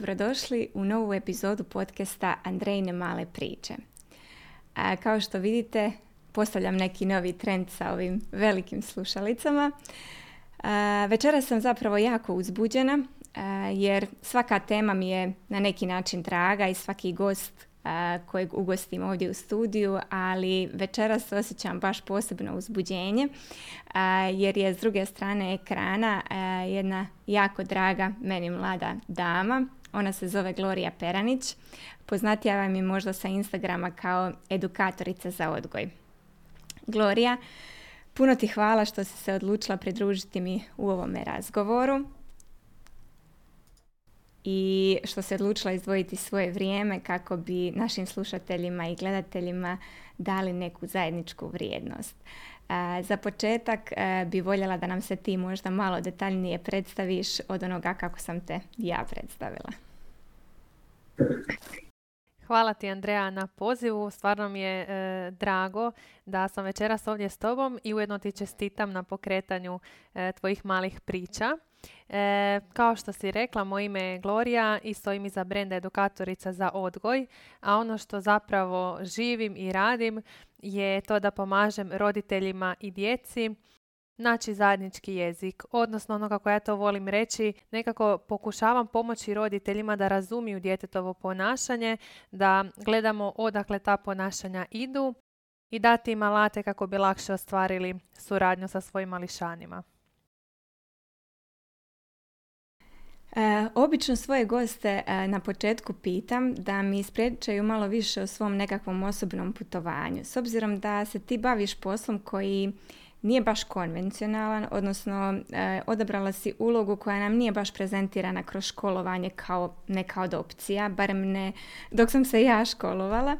dobrodošli u novu epizodu podcasta Andrejne male priče. A, kao što vidite, postavljam neki novi trend sa ovim velikim slušalicama. A, večeras sam zapravo jako uzbuđena jer svaka tema mi je na neki način draga i svaki gost kojeg ugostim ovdje u studiju, ali večeras osjećam baš posebno uzbuđenje jer je s druge strane ekrana jedna jako draga meni mlada dama. Ona se zove Gloria Peranić. Poznatija vam je možda sa Instagrama kao edukatorica za odgoj. Gloria, puno ti hvala što si se odlučila pridružiti mi u ovome razgovoru i što se odlučila izdvojiti svoje vrijeme kako bi našim slušateljima i gledateljima dali neku zajedničku vrijednost. Za početak bi voljela da nam se ti možda malo detaljnije predstaviš od onoga kako sam te ja predstavila. Hvala ti Andreja na pozivu. Stvarno mi je e, drago da sam večeras ovdje s tobom i ujedno ti čestitam na pokretanju e, tvojih malih priča. E, kao što si rekla, moje ime je Gloria i stojim iza brenda edukatorica za odgoj, a ono što zapravo živim i radim je to da pomažem roditeljima i djeci naći zajednički jezik, odnosno ono kako ja to volim reći, nekako pokušavam pomoći roditeljima da razumiju djetetovo ponašanje, da gledamo odakle ta ponašanja idu i dati im alate kako bi lakše ostvarili suradnju sa svojim mališanima. E, obično svoje goste e, na početku pitam da mi ispričaju malo više o svom nekakvom osobnom putovanju. S obzirom da se ti baviš poslom koji nije baš konvencionalan, odnosno e, odabrala si ulogu koja nam nije baš prezentirana kroz školovanje kao neka od opcija, barem ne dok sam se ja školovala,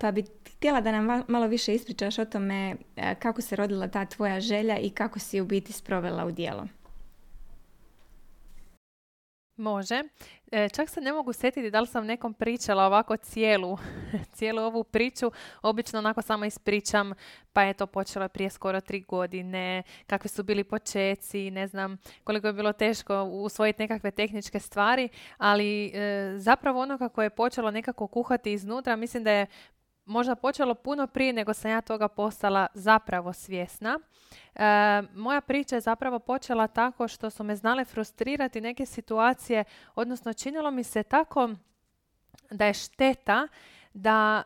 pa bi htjela da nam malo više ispričaš o tome kako se rodila ta tvoja želja i kako si u biti sprovela u djelo. Može. E, čak se ne mogu sjetiti da li sam nekom pričala ovako cijelu, cijelu ovu priču. Obično onako samo ispričam, pa je to počelo prije skoro tri godine, kakvi su bili počeci, ne znam koliko je bilo teško usvojiti nekakve tehničke stvari, ali e, zapravo ono kako je počelo nekako kuhati iznutra, mislim da je možda počelo puno prije nego sam ja toga postala zapravo svjesna. E, moja priča je zapravo počela tako što su me znale frustrirati neke situacije, odnosno činilo mi se tako da je šteta da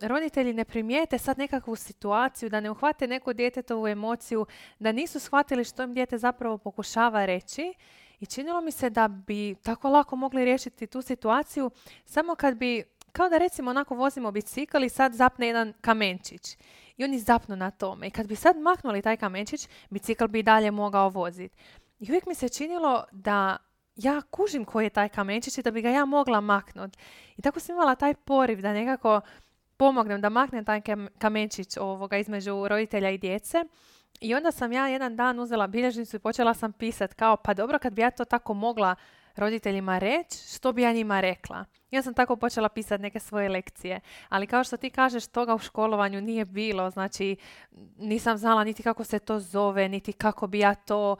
roditelji ne primijete sad nekakvu situaciju, da ne uhvate neku djetetovu emociju, da nisu shvatili što im dijete zapravo pokušava reći. I činilo mi se da bi tako lako mogli riješiti tu situaciju samo kad bi kao da recimo onako vozimo bicikl i sad zapne jedan kamenčić. I oni zapnu na tome. I kad bi sad maknuli taj kamenčić, bicikl bi dalje mogao voziti. I uvijek mi se činilo da ja kužim koji je taj kamenčić i da bi ga ja mogla maknut. I tako sam imala taj poriv da nekako pomognem da maknem taj kamenčić ovoga između roditelja i djece. I onda sam ja jedan dan uzela bilježnicu i počela sam pisati kao pa dobro kad bi ja to tako mogla roditeljima reći, što bi ja njima rekla. Ja sam tako počela pisati neke svoje lekcije. Ali kao što ti kažeš, toga u školovanju nije bilo. Znači, nisam znala niti kako se to zove, niti kako bi ja to...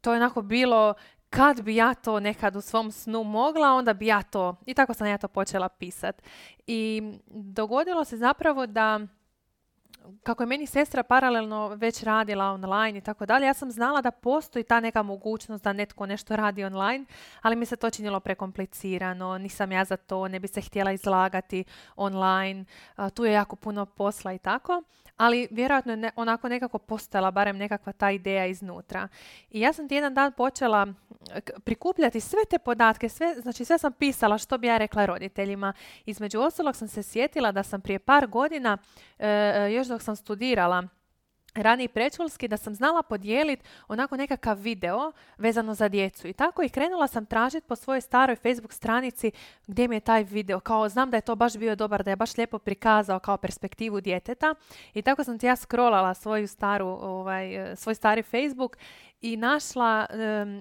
To je onako bilo kad bi ja to nekad u svom snu mogla, onda bi ja to... I tako sam ja to počela pisati. I dogodilo se zapravo da kako je meni sestra paralelno već radila online i tako dalje, ja sam znala da postoji ta neka mogućnost da netko nešto radi online, ali mi se to činilo prekomplicirano, nisam ja za to, ne bi se htjela izlagati online, tu je jako puno posla i tako ali vjerojatno je onako nekako postala barem nekakva ta ideja iznutra. I ja sam ti jedan dan počela prikupljati sve te podatke, sve, znači sve sam pisala što bi ja rekla roditeljima. Između ostalog sam se sjetila da sam prije par godina, e, e, još dok sam studirala, raniji predškolski da sam znala podijeliti onako nekakav video vezano za djecu. I tako i krenula sam tražiti po svojoj staroj Facebook stranici gdje mi je taj video. Kao znam da je to baš bio dobar, da je baš lijepo prikazao kao perspektivu djeteta. I tako sam ti ja scrollala svoju staru, ovaj, svoj stari Facebook i našla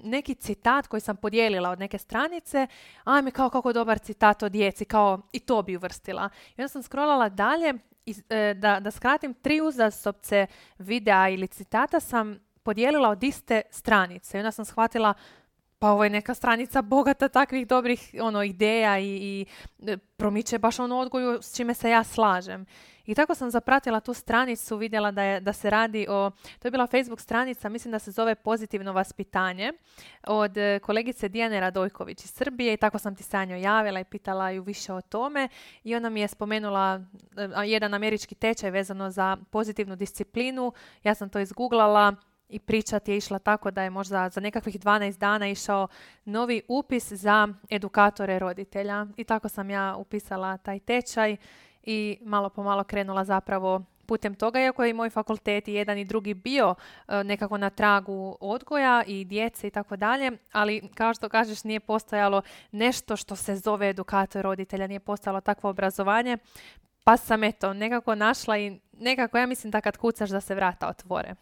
neki citat koji sam podijelila od neke stranice, ajme kao kako dobar citat o djeci, kao i to bi uvrstila. I onda sam scrollala dalje E, da, da skratim, tri uzastopce videa ili citata sam podijelila od iste stranice. I onda sam shvatila, pa ovo je neka stranica bogata takvih dobrih ono ideja i, i e, promiče baš ono odgoju s čime se ja slažem. I tako sam zapratila tu stranicu, vidjela da, je, da se radi o, to je bila Facebook stranica, mislim da se zove Pozitivno vaspitanje od e, kolegice Dijane Radojković iz Srbije i tako sam ti Sanjo javila i pitala ju više o tome i ona mi je spomenula e, jedan američki tečaj vezano za pozitivnu disciplinu. Ja sam to izguglala i priča je išla tako da je možda za nekakvih 12 dana išao novi upis za edukatore roditelja i tako sam ja upisala taj tečaj i malo po malo krenula zapravo putem toga, iako je i moj fakultet i jedan i drugi bio e, nekako na tragu odgoja i djece i tako dalje, ali kao što kažeš nije postojalo nešto što se zove edukator roditelja, nije postojalo takvo obrazovanje, pa sam eto nekako našla i nekako ja mislim da kad kucaš da se vrata otvore.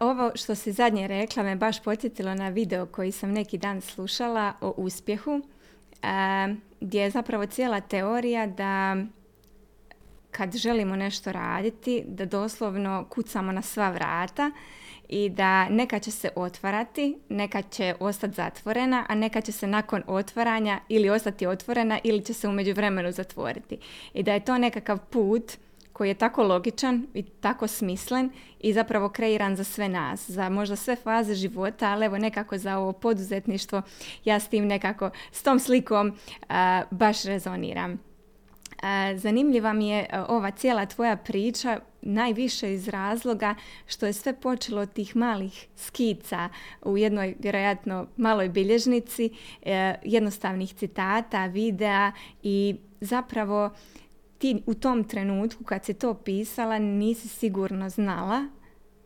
Ovo što si zadnje rekla me baš podsjetilo na video koji sam neki dan slušala o uspjehu gdje je zapravo cijela teorija da kad želimo nešto raditi, da doslovno kucamo na sva vrata i da neka će se otvarati, neka će ostati zatvorena, a neka će se nakon otvaranja ili ostati otvorena ili će se u međuvremenu zatvoriti. I da je to nekakav put koji je tako logičan i tako smislen i zapravo kreiran za sve nas, za možda sve faze života, ali evo nekako za ovo poduzetništvo ja s tim nekako, s tom slikom baš rezoniram. zanimljiva mi je ova cijela tvoja priča najviše iz razloga što je sve počelo od tih malih skica u jednoj vjerojatno maloj bilježnici, e, jednostavnih citata, videa i zapravo ti u tom trenutku kad si to pisala nisi sigurno znala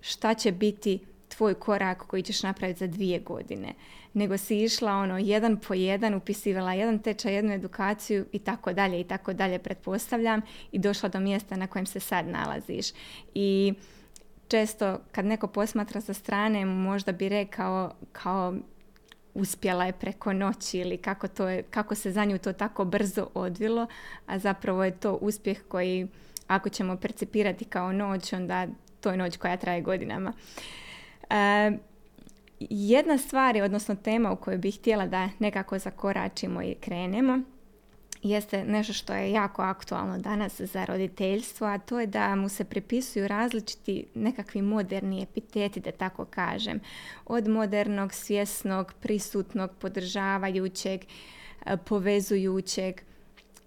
šta će biti tvoj korak koji ćeš napraviti za dvije godine. Nego si išla ono jedan po jedan, upisivala jedan tečaj, jednu edukaciju i tako dalje i tako dalje pretpostavljam i došla do mjesta na kojem se sad nalaziš. I često kad neko posmatra sa strane možda bi rekao kao uspjela je preko noći ili kako, to je, kako se za nju to tako brzo odvilo, a zapravo je to uspjeh koji ako ćemo percipirati kao noć, onda to je noć koja traje godinama. E, jedna stvar, odnosno tema u kojoj bih htjela da nekako zakoračimo i krenemo, jeste nešto što je jako aktualno danas za roditeljstvo, a to je da mu se pripisuju različiti nekakvi moderni epiteti, da tako kažem. Od modernog, svjesnog, prisutnog, podržavajućeg, e, povezujućeg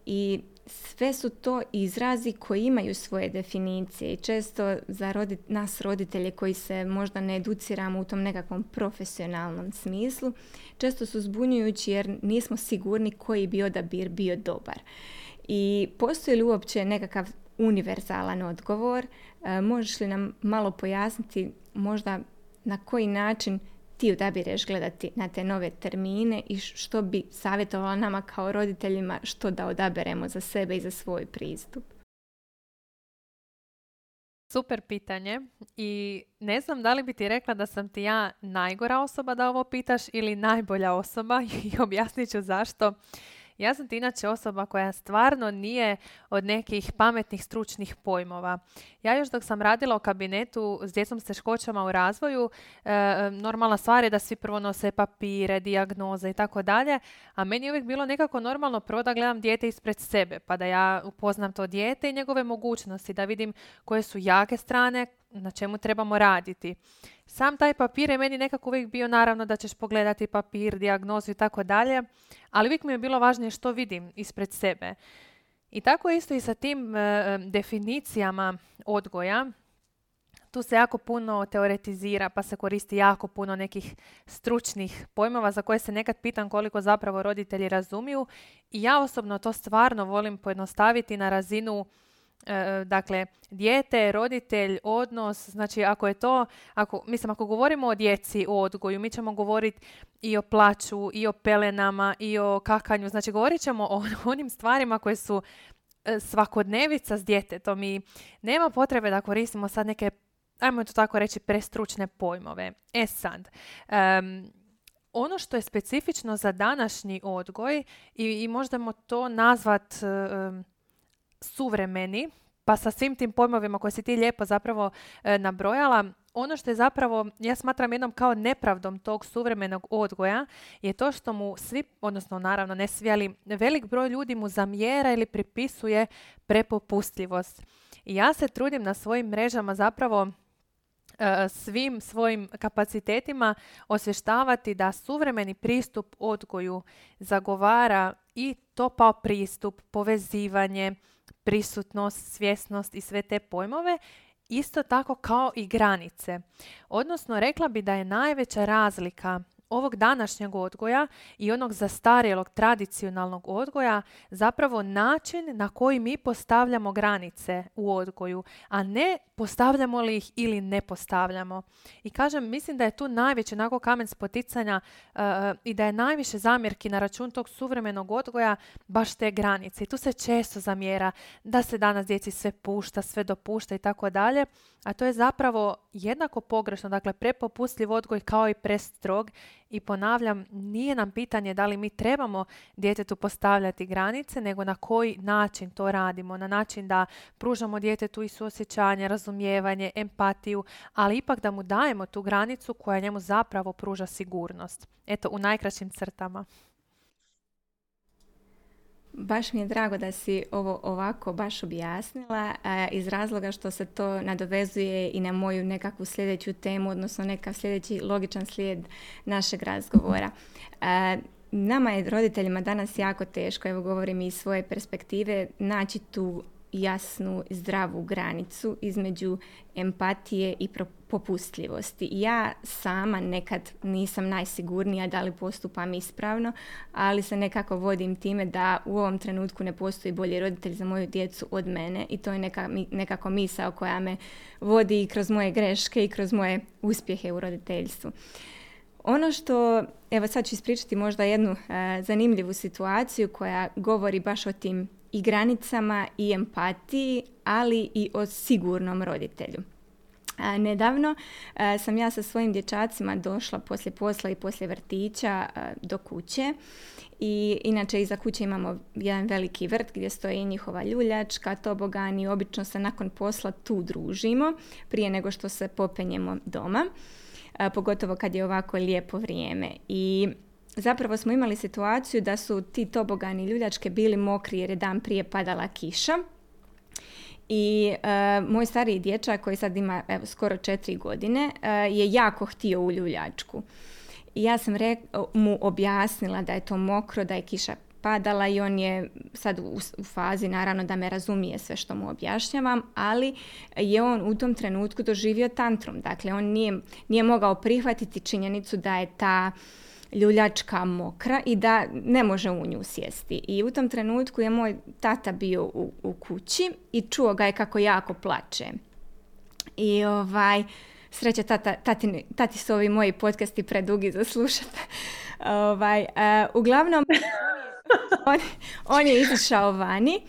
i sve su to izrazi koji imaju svoje definicije i često za nas roditelje koji se možda ne educiramo u tom nekakvom profesionalnom smislu, često su zbunjujući jer nismo sigurni koji bi odabir bio dobar. I postoji li uopće nekakav univerzalan odgovor? E, možeš li nam malo pojasniti možda na koji način ti odabireš gledati na te nove termine i što bi savjetovala nama kao roditeljima što da odaberemo za sebe i za svoj pristup? Super pitanje i ne znam da li bi ti rekla da sam ti ja najgora osoba da ovo pitaš ili najbolja osoba i objasnit ću zašto. Ja sam ti inače osoba koja stvarno nije od nekih pametnih stručnih pojmova. Ja još dok sam radila u kabinetu s djecom s teškoćama u razvoju, e, normalna stvar je da svi prvo nose papire, dijagnoze i tako dalje, a meni je uvijek bilo nekako normalno prvo da gledam dijete ispred sebe, pa da ja upoznam to dijete i njegove mogućnosti, da vidim koje su jake strane, na čemu trebamo raditi. Sam taj papir je meni nekako uvijek bio naravno da ćeš pogledati papir, dijagnozu i tako dalje, ali uvijek mi je bilo važnije što vidim ispred sebe. I tako isto i sa tim e, definicijama odgoja. Tu se jako puno teoretizira pa se koristi jako puno nekih stručnih pojmova za koje se nekad pitam koliko zapravo roditelji razumiju. I ja osobno to stvarno volim pojednostaviti na razinu E, dakle, dijete, roditelj, odnos, znači ako je to, ako, mislim ako govorimo o djeci, o odgoju, mi ćemo govoriti i o plaću, i o pelenama, i o kakanju, znači govorit ćemo o onim stvarima koje su e, svakodnevica s djetetom i nema potrebe da koristimo sad neke, ajmo to tako reći, prestručne pojmove. E sad, ono što je specifično za današnji odgoj i, i možemo to nazvat suvremeni, pa sa svim tim pojmovima koje si ti lijepo zapravo e, nabrojala, ono što je zapravo, ja smatram jednom kao nepravdom tog suvremenog odgoja, je to što mu svi, odnosno naravno ne svi, ali velik broj ljudi mu zamjera ili pripisuje prepopustljivost. I ja se trudim na svojim mrežama zapravo e, svim svojim kapacitetima osvještavati da suvremeni pristup odgoju zagovara i topao pristup, povezivanje, prisutnost, svjesnost i sve te pojmove isto tako kao i granice. Odnosno, rekla bi da je najveća razlika ovog današnjeg odgoja i onog zastarjelog tradicionalnog odgoja zapravo način na koji mi postavljamo granice u odgoju, a ne postavljamo li ih ili ne postavljamo. I kažem, mislim da je tu najveći onako kamen spoticanja uh, i da je najviše zamjerki na račun tog suvremenog odgoja baš te granice. I tu se često zamjera da se danas djeci sve pušta, sve dopušta i tako dalje, a to je zapravo jednako pogrešno, dakle prepopustljiv odgoj kao i prestrog i ponavljam, nije nam pitanje da li mi trebamo djetetu postavljati granice, nego na koji način to radimo. Na način da pružamo djetetu i suosjećanje, razumijevanje, empatiju, ali ipak da mu dajemo tu granicu koja njemu zapravo pruža sigurnost. Eto, u najkraćim crtama. Baš mi je drago da si ovo ovako baš objasnila iz razloga što se to nadovezuje i na moju nekakvu sljedeću temu, odnosno nekav sljedeći logičan slijed našeg razgovora. nama je roditeljima danas jako teško, evo govorim iz svoje perspektive, naći tu jasnu, zdravu granicu između empatije i popustljivosti. Ja sama nekad nisam najsigurnija da li postupam ispravno, ali se nekako vodim time da u ovom trenutku ne postoji bolji roditelj za moju djecu od mene i to je neka, nekako misao koja me vodi i kroz moje greške i kroz moje uspjehe u roditeljstvu. Ono što, evo sad ću ispričati možda jednu e, zanimljivu situaciju koja govori baš o tim i granicama i empatiji, ali i o sigurnom roditelju. A, nedavno sam ja sa svojim dječacima došla poslije posla i poslije vrtića do kuće i inače iza kuće imamo jedan veliki vrt gdje stoji njihova ljuljačka, i obično se nakon posla tu družimo prije nego što se popenjemo doma, pogotovo kad je ovako lijepo vrijeme. I zapravo smo imali situaciju da su ti tobogani ljuljačke bili mokri jer je dan prije padala kiša. I e, moj stariji dječak koji sad ima evo, skoro četiri godine e, je jako htio u ljuljačku. I ja sam mu objasnila da je to mokro, da je kiša padala i on je sad u, u fazi naravno da me razumije sve što mu objašnjavam, ali je on u tom trenutku doživio tantrum. Dakle, on nije, nije mogao prihvatiti činjenicu da je ta ljuljačka mokra i da ne može u nju sjesti. I u tom trenutku je moj tata bio u, u kući i čuo ga je kako jako plače. I ovaj, sreća tata, tati, tati su ovi moji podcasti predugi za slušati. ovaj, uh, uglavnom, on, on je izišao vani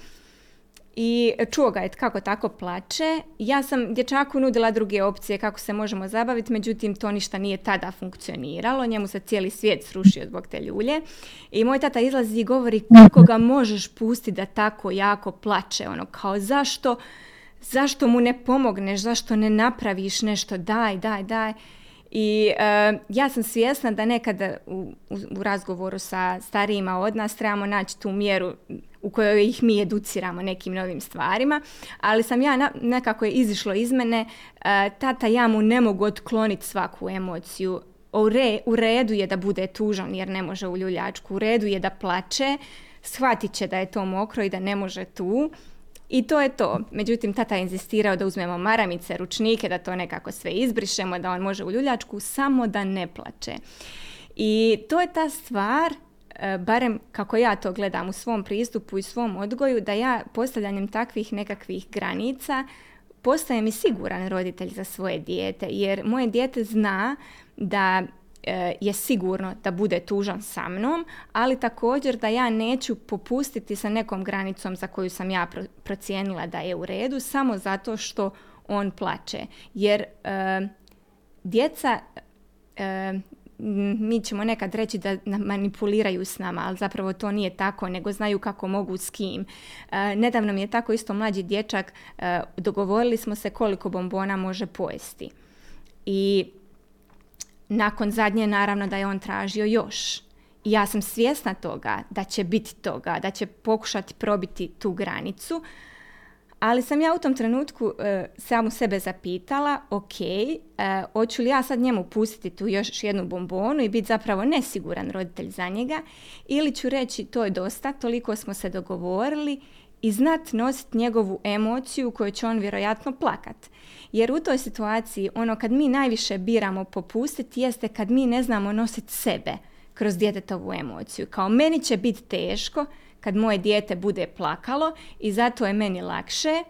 i čuo ga je kako tako plače. Ja sam dječaku nudila druge opcije kako se možemo zabaviti, međutim to ništa nije tada funkcioniralo. Njemu se cijeli svijet srušio zbog te ljulje. I moj tata izlazi i govori kako ga možeš pustiti da tako jako plače. Ono kao zašto, zašto mu ne pomogneš, zašto ne napraviš nešto, daj, daj, daj. I uh, ja sam svjesna da nekada u, u, u razgovoru sa starijima od nas trebamo naći tu mjeru u kojoj ih mi educiramo nekim novim stvarima, ali sam ja nekako je izišlo iz mene, uh, tata ja mu ne mogu otkloniti svaku emociju, u, re, u redu je da bude tužan jer ne može u ljuljačku, u redu je da plače, shvatit će da je to mokro i da ne može tu, i to je to. Međutim, tata je inzistirao da uzmemo maramice, ručnike, da to nekako sve izbrišemo, da on može u ljuljačku, samo da ne plače. I to je ta stvar, e, barem kako ja to gledam u svom pristupu i svom odgoju, da ja postavljanjem takvih nekakvih granica postajem i siguran roditelj za svoje dijete, jer moje dijete zna da E, je sigurno da bude tužan sa mnom, ali također da ja neću popustiti sa nekom granicom za koju sam ja procijenila da je u redu samo zato što on plače. Jer e, djeca e, mi ćemo nekad reći da manipuliraju s nama, ali zapravo to nije tako, nego znaju kako mogu s kim. nedavno mi je tako isto mlađi dječak, dogovorili smo se koliko bombona može pojesti I nakon zadnje naravno da je on tražio još. I ja sam svjesna toga da će biti toga, da će pokušati probiti tu granicu, ali sam ja u tom trenutku e, samu sebe zapitala, ok, e, hoću li ja sad njemu pustiti tu još jednu bombonu i biti zapravo nesiguran roditelj za njega, ili ću reći to je dosta, toliko smo se dogovorili i znat nositi njegovu emociju koju će on vjerojatno plakat. Jer u toj situaciji ono kad mi najviše biramo popustiti jeste kad mi ne znamo nositi sebe kroz djetetovu emociju. Kao meni će biti teško kad moje dijete bude plakalo i zato je meni lakše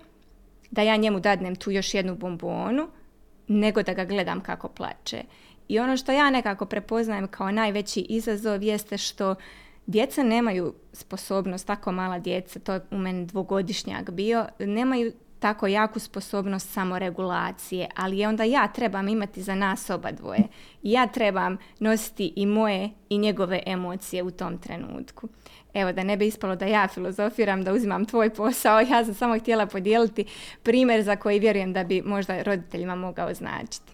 da ja njemu dadnem tu još jednu bombonu nego da ga gledam kako plače. I ono što ja nekako prepoznajem kao najveći izazov jeste što djeca nemaju sposobnost, tako mala djeca, to je u meni dvogodišnjak bio, nemaju tako jaku sposobnost samoregulacije, ali je onda ja trebam imati za nas oba dvoje. Ja trebam nositi i moje i njegove emocije u tom trenutku. Evo, da ne bi ispalo da ja filozofiram, da uzimam tvoj posao, ja sam samo htjela podijeliti primjer za koji vjerujem da bi možda roditeljima mogao značiti.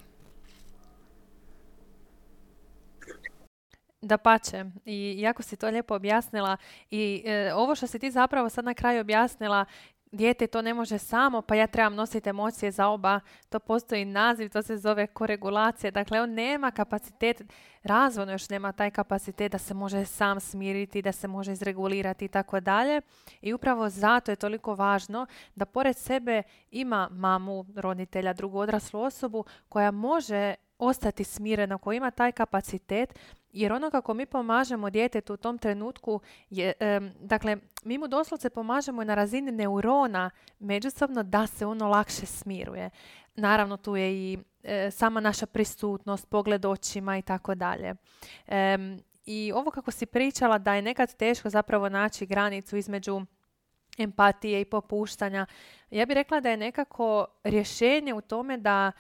Da pače i jako si to lijepo objasnila i e, ovo što si ti zapravo sad na kraju objasnila dijete to ne može samo, pa ja trebam nositi emocije za oba. To postoji naziv, to se zove koregulacija. Dakle, on nema kapacitet, razvojno još nema taj kapacitet da se može sam smiriti, da se može izregulirati i tako dalje. I upravo zato je toliko važno da pored sebe ima mamu, roditelja, drugu odraslu osobu koja može ostati smirena, koja ima taj kapacitet jer ono kako mi pomažemo djetetu u tom trenutku je, dakle, mi mu doslovce pomažemo na razini neurona međusobno da se ono lakše smiruje. Naravno tu je i e, sama naša prisutnost, pogled očima i tako dalje. I ovo kako si pričala da je nekad teško zapravo naći granicu između empatije i popuštanja. Ja bih rekla da je nekako rješenje u tome da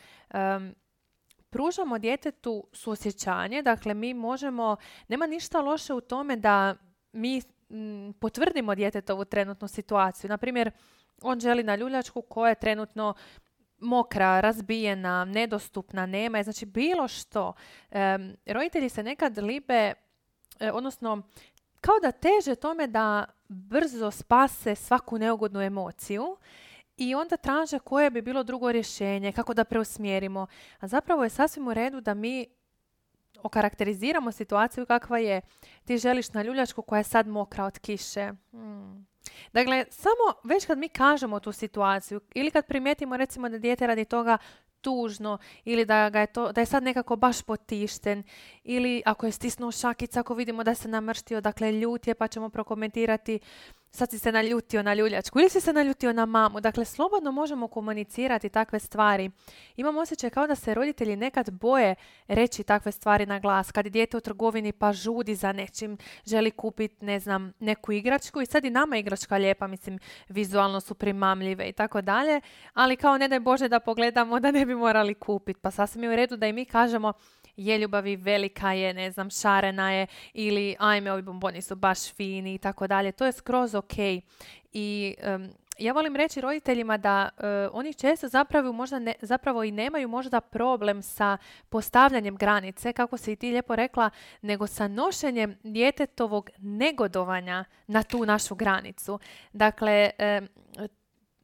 pružamo djetetu suosjećanje, dakle mi možemo, nema ništa loše u tome da mi m, potvrdimo djetetovu trenutnu situaciju. Naprimjer, on želi na ljuljačku koja je trenutno mokra, razbijena, nedostupna, nema znači bilo što. roditelji se nekad libe, e, odnosno kao da teže tome da brzo spase svaku neugodnu emociju i onda traže koje bi bilo drugo rješenje, kako da preusmjerimo. A zapravo je sasvim u redu da mi okarakteriziramo situaciju kakva je. Ti želiš na ljuljačku koja je sad mokra od kiše. Hmm. Dakle, samo već kad mi kažemo tu situaciju ili kad primijetimo recimo da dijete radi toga tužno ili da, ga je to, da je sad nekako baš potišten ili ako je stisnuo šakica, ako vidimo da se namrštio, dakle ljut je pa ćemo prokomentirati sad si se naljutio na ljuljačku ili si se naljutio na mamu. Dakle, slobodno možemo komunicirati takve stvari. Imam osjećaj kao da se roditelji nekad boje reći takve stvari na glas. Kad je dijete u trgovini pa žudi za nečim, želi kupiti, ne znam, neku igračku i sad i nama igračka lijepa, mislim, vizualno su primamljive i tako dalje, ali kao ne daj Bože da pogledamo da ne bi morali kupiti. Pa sasvim je u redu da i mi kažemo je ljubavi velika je, ne znam, šarena je ili ajme, ovi bomboni su baš fini i tako dalje. To je skroz ok. I ja volim reći roditeljima da uh, oni često zapravo, možda ne, zapravo i nemaju možda problem sa postavljanjem granice, kako si i ti lijepo rekla, nego sa nošenjem djetetovog negodovanja na tu našu granicu. Dakle,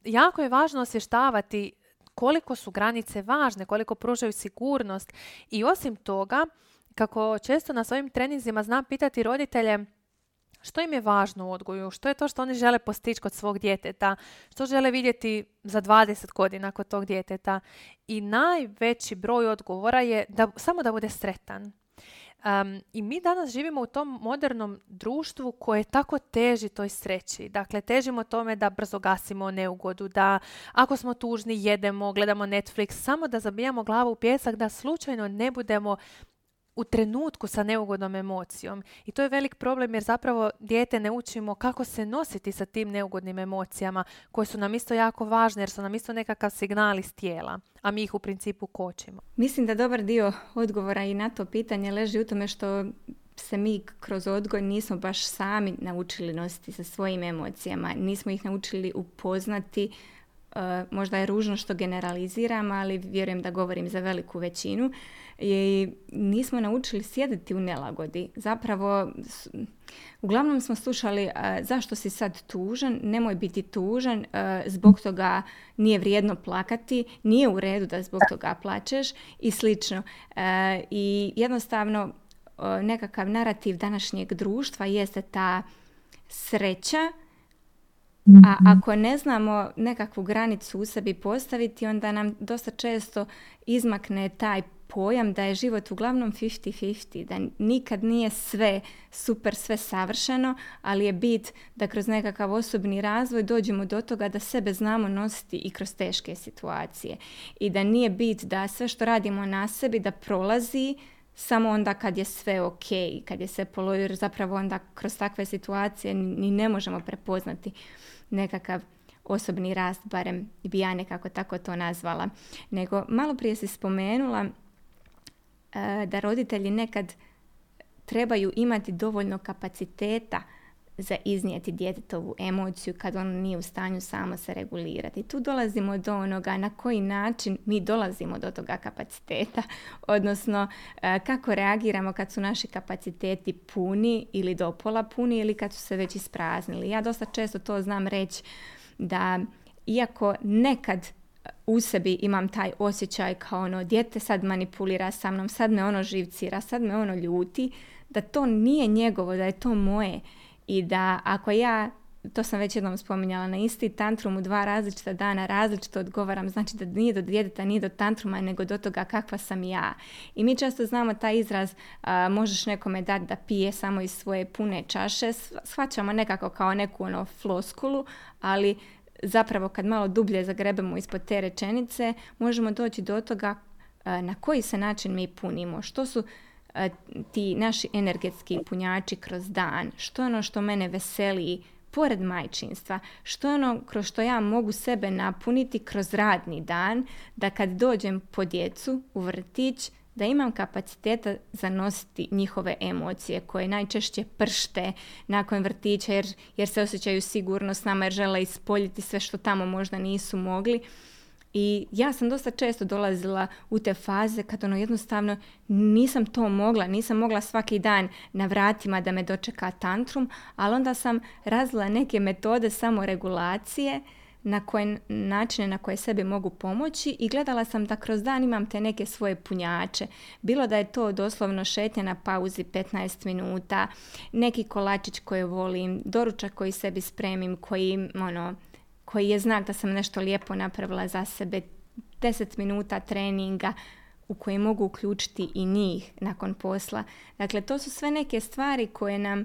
jako je važno osvještavati koliko su granice važne, koliko pružaju sigurnost i osim toga, kako često na svojim treninzima znam pitati roditelje što im je važno u odgoju, što je to što oni žele postići kod svog djeteta, što žele vidjeti za 20 godina kod tog djeteta. I najveći broj odgovora je da, samo da bude sretan. Um, I mi danas živimo u tom modernom društvu koje tako teži toj sreći. Dakle, težimo tome da brzo gasimo neugodu, da ako smo tužni jedemo, gledamo Netflix, samo da zabijamo glavu u pjesak, da slučajno ne budemo u trenutku sa neugodnom emocijom. I to je velik problem jer zapravo dijete ne učimo kako se nositi sa tim neugodnim emocijama koje su nam isto jako važne jer su nam isto nekakav signal iz tijela, a mi ih u principu kočimo. Mislim da dobar dio odgovora i na to pitanje leži u tome što se mi kroz odgoj nismo baš sami naučili nositi sa svojim emocijama, nismo ih naučili upoznati možda je ružno što generaliziram, ali vjerujem da govorim za veliku većinu, i nismo naučili sjediti u nelagodi. Zapravo, uglavnom smo slušali zašto si sad tužan, nemoj biti tužan, zbog toga nije vrijedno plakati, nije u redu da zbog toga plačeš i slično. I jednostavno nekakav narativ današnjeg društva jeste ta sreća, a mhm. ako ne znamo nekakvu granicu u sebi postaviti, onda nam dosta često izmakne taj pojam da je život uglavnom 50-50, da nikad nije sve super, sve savršeno, ali je bit da kroz nekakav osobni razvoj dođemo do toga da sebe znamo nositi i kroz teške situacije. I da nije bit da sve što radimo na sebi da prolazi samo onda kad je sve ok, kad je sve polo, jer zapravo onda kroz takve situacije ni ne možemo prepoznati nekakav osobni rast, barem bi ja nekako tako to nazvala. Nego malo prije si spomenula e, da roditelji nekad trebaju imati dovoljno kapaciteta za iznijeti djetetovu emociju kad on nije u stanju samo se regulirati. Tu dolazimo do onoga na koji način mi dolazimo do toga kapaciteta, odnosno e, kako reagiramo kad su naši kapaciteti puni ili do pola puni ili kad su se već ispraznili. Ja dosta često to znam reći da iako nekad u sebi imam taj osjećaj kao ono dijete sad manipulira sa mnom, sad me ono živcira, sad me ono ljuti, da to nije njegovo, da je to moje i da ako ja to sam već jednom spominjala, na isti tantrum u dva različita dana različito odgovaram, znači da nije do djeteta, nije do tantruma, nego do toga kakva sam ja. I mi često znamo taj izraz, možeš nekome dati da pije samo iz svoje pune čaše, shvaćamo nekako kao neku ono floskulu, ali zapravo kad malo dublje zagrebemo ispod te rečenice, možemo doći do toga na koji se način mi punimo, što su ti naši energetski punjači kroz dan, što je ono što mene veseli pored majčinstva, što je ono kroz što ja mogu sebe napuniti kroz radni dan, da kad dođem po djecu u vrtić, da imam kapaciteta zanositi njihove emocije koje najčešće pršte nakon vrtića jer, jer se osjećaju sigurno s nama jer žele ispoljiti sve što tamo možda nisu mogli. I ja sam dosta često dolazila u te faze kad ono jednostavno nisam to mogla, nisam mogla svaki dan na vratima da me dočeka tantrum, ali onda sam razvila neke metode samoregulacije na koje načine na koje sebi mogu pomoći i gledala sam da kroz dan imam te neke svoje punjače. Bilo da je to doslovno šetnja na pauzi 15 minuta, neki kolačić koje volim, doručak koji sebi spremim, koji ono, koji je znak da sam nešto lijepo napravila za sebe, 10 minuta treninga u koje mogu uključiti i njih nakon posla. Dakle, to su sve neke stvari koje nam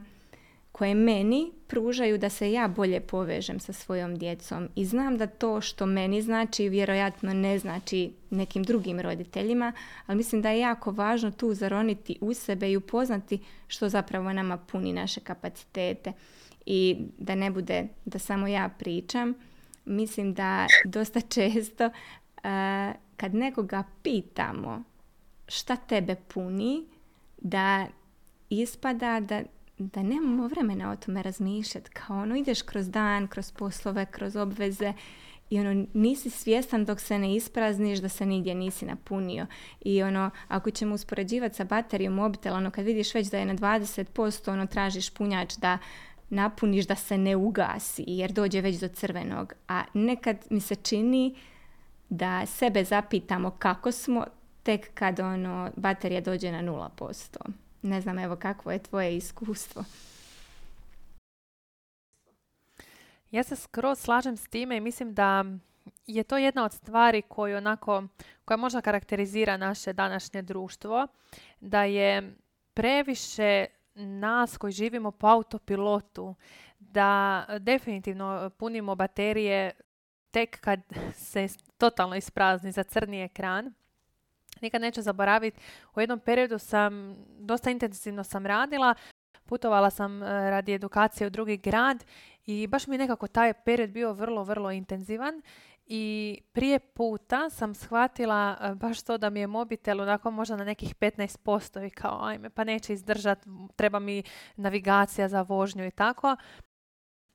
koje meni pružaju da se ja bolje povežem sa svojom djecom. I znam da to što meni znači vjerojatno ne znači nekim drugim roditeljima, ali mislim da je jako važno tu zaroniti u sebe i upoznati što zapravo nama puni naše kapacitete. I da ne bude da samo ja pričam, mislim da dosta često uh, kad nekoga pitamo šta tebe puni, da ispada da, da nemamo vremena o tome razmišljati. Kao ono ideš kroz dan, kroz poslove, kroz obveze i ono nisi svjestan dok se ne isprazniš da se nigdje nisi napunio. I ono ako ćemo uspoređivati sa baterijom mobitela, ono kad vidiš već da je na 20%, ono tražiš punjač da napuniš da se ne ugasi jer dođe već do crvenog. A nekad mi se čini da sebe zapitamo kako smo tek kad ono baterija dođe na 0%. Ne znam evo kakvo je tvoje iskustvo. Ja se skroz slažem s time i mislim da je to jedna od stvari koju onako, koja možda karakterizira naše današnje društvo, da je previše nas koji živimo po autopilotu da definitivno punimo baterije tek kad se totalno isprazni za crni ekran. Nikad neću zaboraviti, u jednom periodu sam, dosta intenzivno sam radila, putovala sam e, radi edukacije u drugi grad i baš mi nekako taj period bio vrlo, vrlo intenzivan i prije puta sam shvatila e, baš to da mi je mobitel onako možda na nekih 15% i kao ajme pa neće izdržat, treba mi navigacija za vožnju i tako.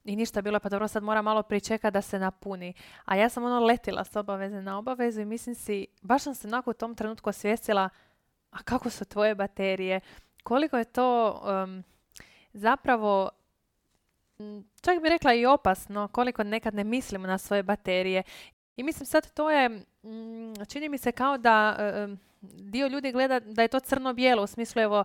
i ništa bilo, pa dobro, sad mora malo pričekati da se napuni. A ja sam ono letila s obaveze na obavezu i mislim si, baš sam se onako u tom trenutku osvijestila, a kako su tvoje baterije, koliko je to zapravo čak bi rekla i opasno koliko nekad ne mislimo na svoje baterije. I mislim sad to je, čini mi se kao da dio ljudi gleda da je to crno-bijelo u smislu evo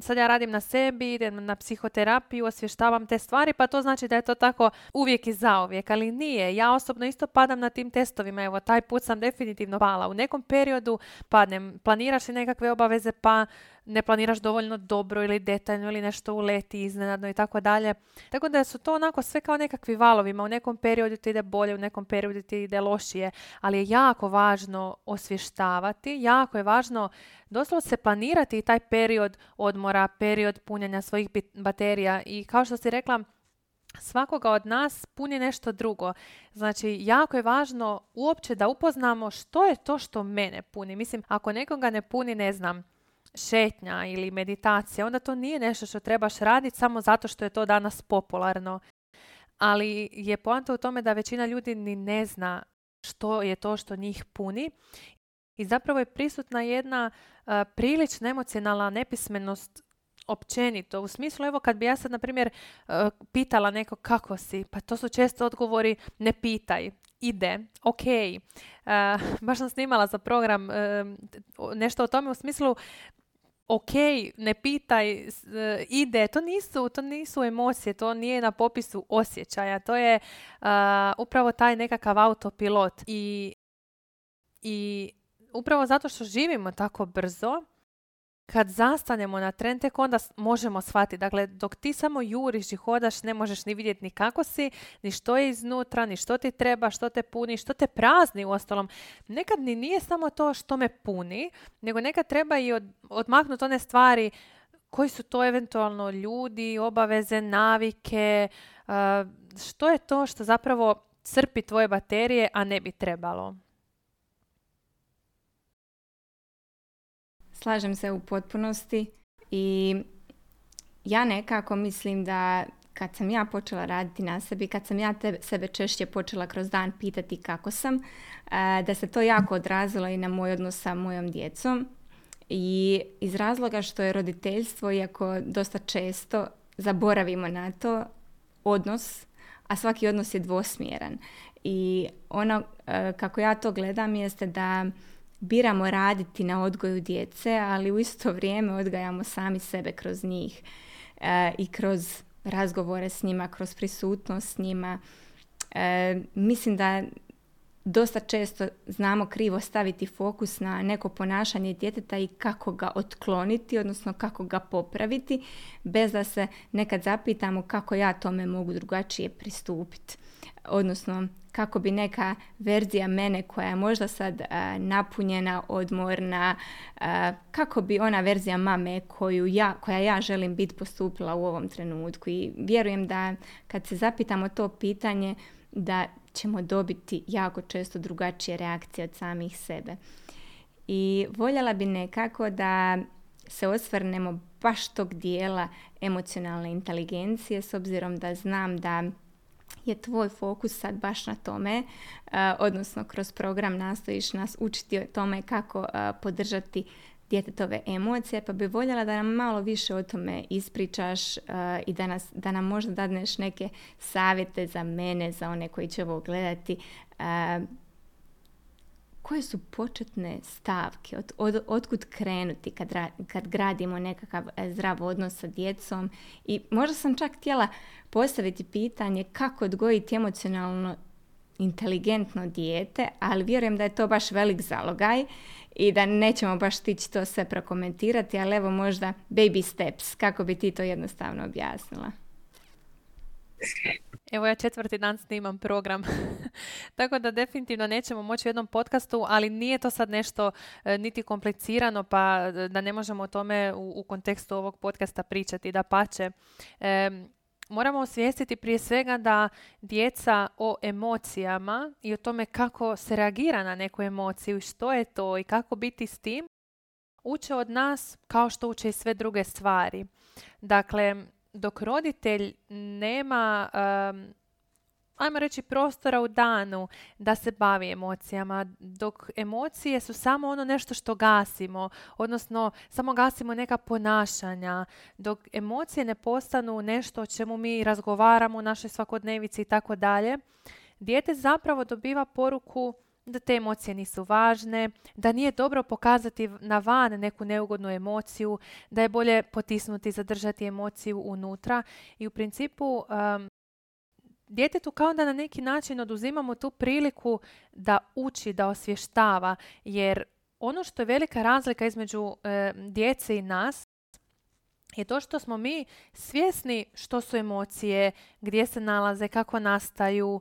sad ja radim na sebi, idem na psihoterapiju, osvještavam te stvari, pa to znači da je to tako uvijek i zauvijek, ali nije. Ja osobno isto padam na tim testovima, evo taj put sam definitivno pala. U nekom periodu padnem, planiraš li nekakve obaveze, pa ne planiraš dovoljno dobro ili detaljno ili nešto uleti iznenadno i tako dalje. Tako da su to onako sve kao nekakvi valovima. U nekom periodu ti ide bolje, u nekom periodu ti ide lošije, ali je jako važno osvještavati, jako je važno doslovno se planirati taj period odmora, period punjenja svojih baterija i kao što si rekla, svakoga od nas puni nešto drugo. Znači, jako je važno uopće da upoznamo što je to što mene puni. Mislim, ako nekoga ne puni, ne znam, šetnja ili meditacija, onda to nije nešto što trebaš raditi samo zato što je to danas popularno. Ali je poanta u tome da većina ljudi ni ne zna što je to što njih puni i zapravo je prisutna jedna uh, prilična emocionalna nepismenost općenito. U smislu, evo kad bi ja sad, na primjer, pitala neko kako si, pa to su često odgovori ne pitaj, ide, ok. baš sam snimala za program nešto o tome u smislu ok, ne pitaj, ide, to nisu, to nisu emocije, to nije na popisu osjećaja, to je upravo taj nekakav autopilot. I, i upravo zato što živimo tako brzo, kad zastanemo na tren, tek onda možemo shvatiti. Dakle, dok ti samo juriš i hodaš, ne možeš ni vidjeti ni kako si, ni što je iznutra, ni što ti treba, što te puni, što te prazni u ostalom. Nekad ni nije samo to što me puni, nego nekad treba i od, odmaknuti one stvari koji su to eventualno ljudi, obaveze, navike, što je to što zapravo crpi tvoje baterije, a ne bi trebalo. Slažem se u potpunosti i ja nekako mislim da kad sam ja počela raditi na sebi, kad sam ja sebe češće počela kroz dan pitati kako sam, e, da se to jako odrazilo i na moj odnos sa mojom djecom. I iz razloga što je roditeljstvo, iako dosta često zaboravimo na to, odnos, a svaki odnos je dvosmjeran. I ono e, kako ja to gledam jeste da biramo raditi na odgoju djece, ali u isto vrijeme odgajamo sami sebe kroz njih e, i kroz razgovore s njima, kroz prisutnost s njima. E, mislim da dosta često znamo krivo staviti fokus na neko ponašanje djeteta i kako ga otkloniti, odnosno kako ga popraviti, bez da se nekad zapitamo kako ja tome mogu drugačije pristupiti. Odnosno, kako bi neka verzija mene koja je možda sad napunjena, odmorna, kako bi ona verzija mame koju ja, koja ja želim biti postupila u ovom trenutku. I vjerujem da kad se zapitamo to pitanje, da ćemo dobiti jako često drugačije reakcije od samih sebe. I voljela bi nekako da se osvrnemo baš tog dijela emocionalne inteligencije s obzirom da znam da je tvoj fokus sad baš na tome, eh, odnosno kroz program nastojiš nas učiti o tome kako eh, podržati djetetove emocije, pa bi voljela da nam malo više o tome ispričaš uh, i da, nas, da nam možda dadneš neke savjete za mene, za one koji će ovo gledati. Koje su početne stavke, od, od, otkud krenuti kad, kad gradimo nekakav e, zdrav odnos sa djecom i možda sam čak htjela postaviti pitanje kako odgojiti emocionalno inteligentno dijete, ali vjerujem da je to baš velik zalogaj i da nećemo baš stići to sve prokomentirati, ali evo možda baby steps, kako bi ti to jednostavno objasnila. Evo ja četvrti dan snimam program, tako da definitivno nećemo moći u jednom podcastu, ali nije to sad nešto e, niti komplicirano, pa e, da ne možemo o tome u, u kontekstu ovog podcasta pričati, da pače. E, moramo osvijestiti prije svega da djeca o emocijama i o tome kako se reagira na neku emociju i što je to i kako biti s tim, uče od nas kao što uče i sve druge stvari. Dakle, dok roditelj nema ajmo reći, prostora u danu da se bavi emocijama, dok emocije su samo ono nešto što gasimo, odnosno samo gasimo neka ponašanja, dok emocije ne postanu nešto o čemu mi razgovaramo u našoj svakodnevici i tako dalje, dijete zapravo dobiva poruku da te emocije nisu važne, da nije dobro pokazati na van neku neugodnu emociju, da je bolje potisnuti i zadržati emociju unutra i u principu djetetu kao da na neki način oduzimamo tu priliku da uči, da osvještava, jer ono što je velika razlika između djece i nas je to što smo mi svjesni što su emocije, gdje se nalaze, kako nastaju,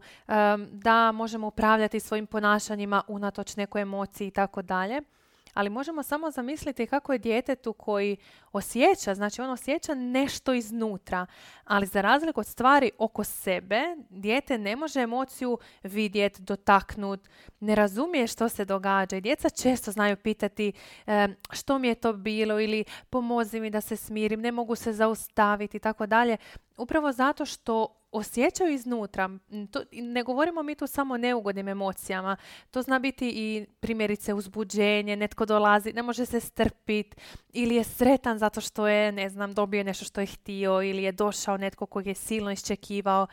da možemo upravljati svojim ponašanjima unatoč nekoj emociji i tako dalje ali možemo samo zamisliti kako je djetetu koji osjeća, znači on osjeća nešto iznutra, ali za razliku od stvari oko sebe, dijete ne može emociju vidjeti, dotaknut, ne razumije što se događa i djeca često znaju pitati što mi je to bilo? ili pomozi mi da se smirim, ne mogu se zaustaviti i tako dalje, upravo zato što osjećaju iznutra. To, ne govorimo mi tu samo o neugodnim emocijama. To zna biti i primjerice uzbuđenje, netko dolazi, ne može se strpiti ili je sretan zato što je, ne znam, dobio nešto što je htio ili je došao netko kojeg je silno iščekivao.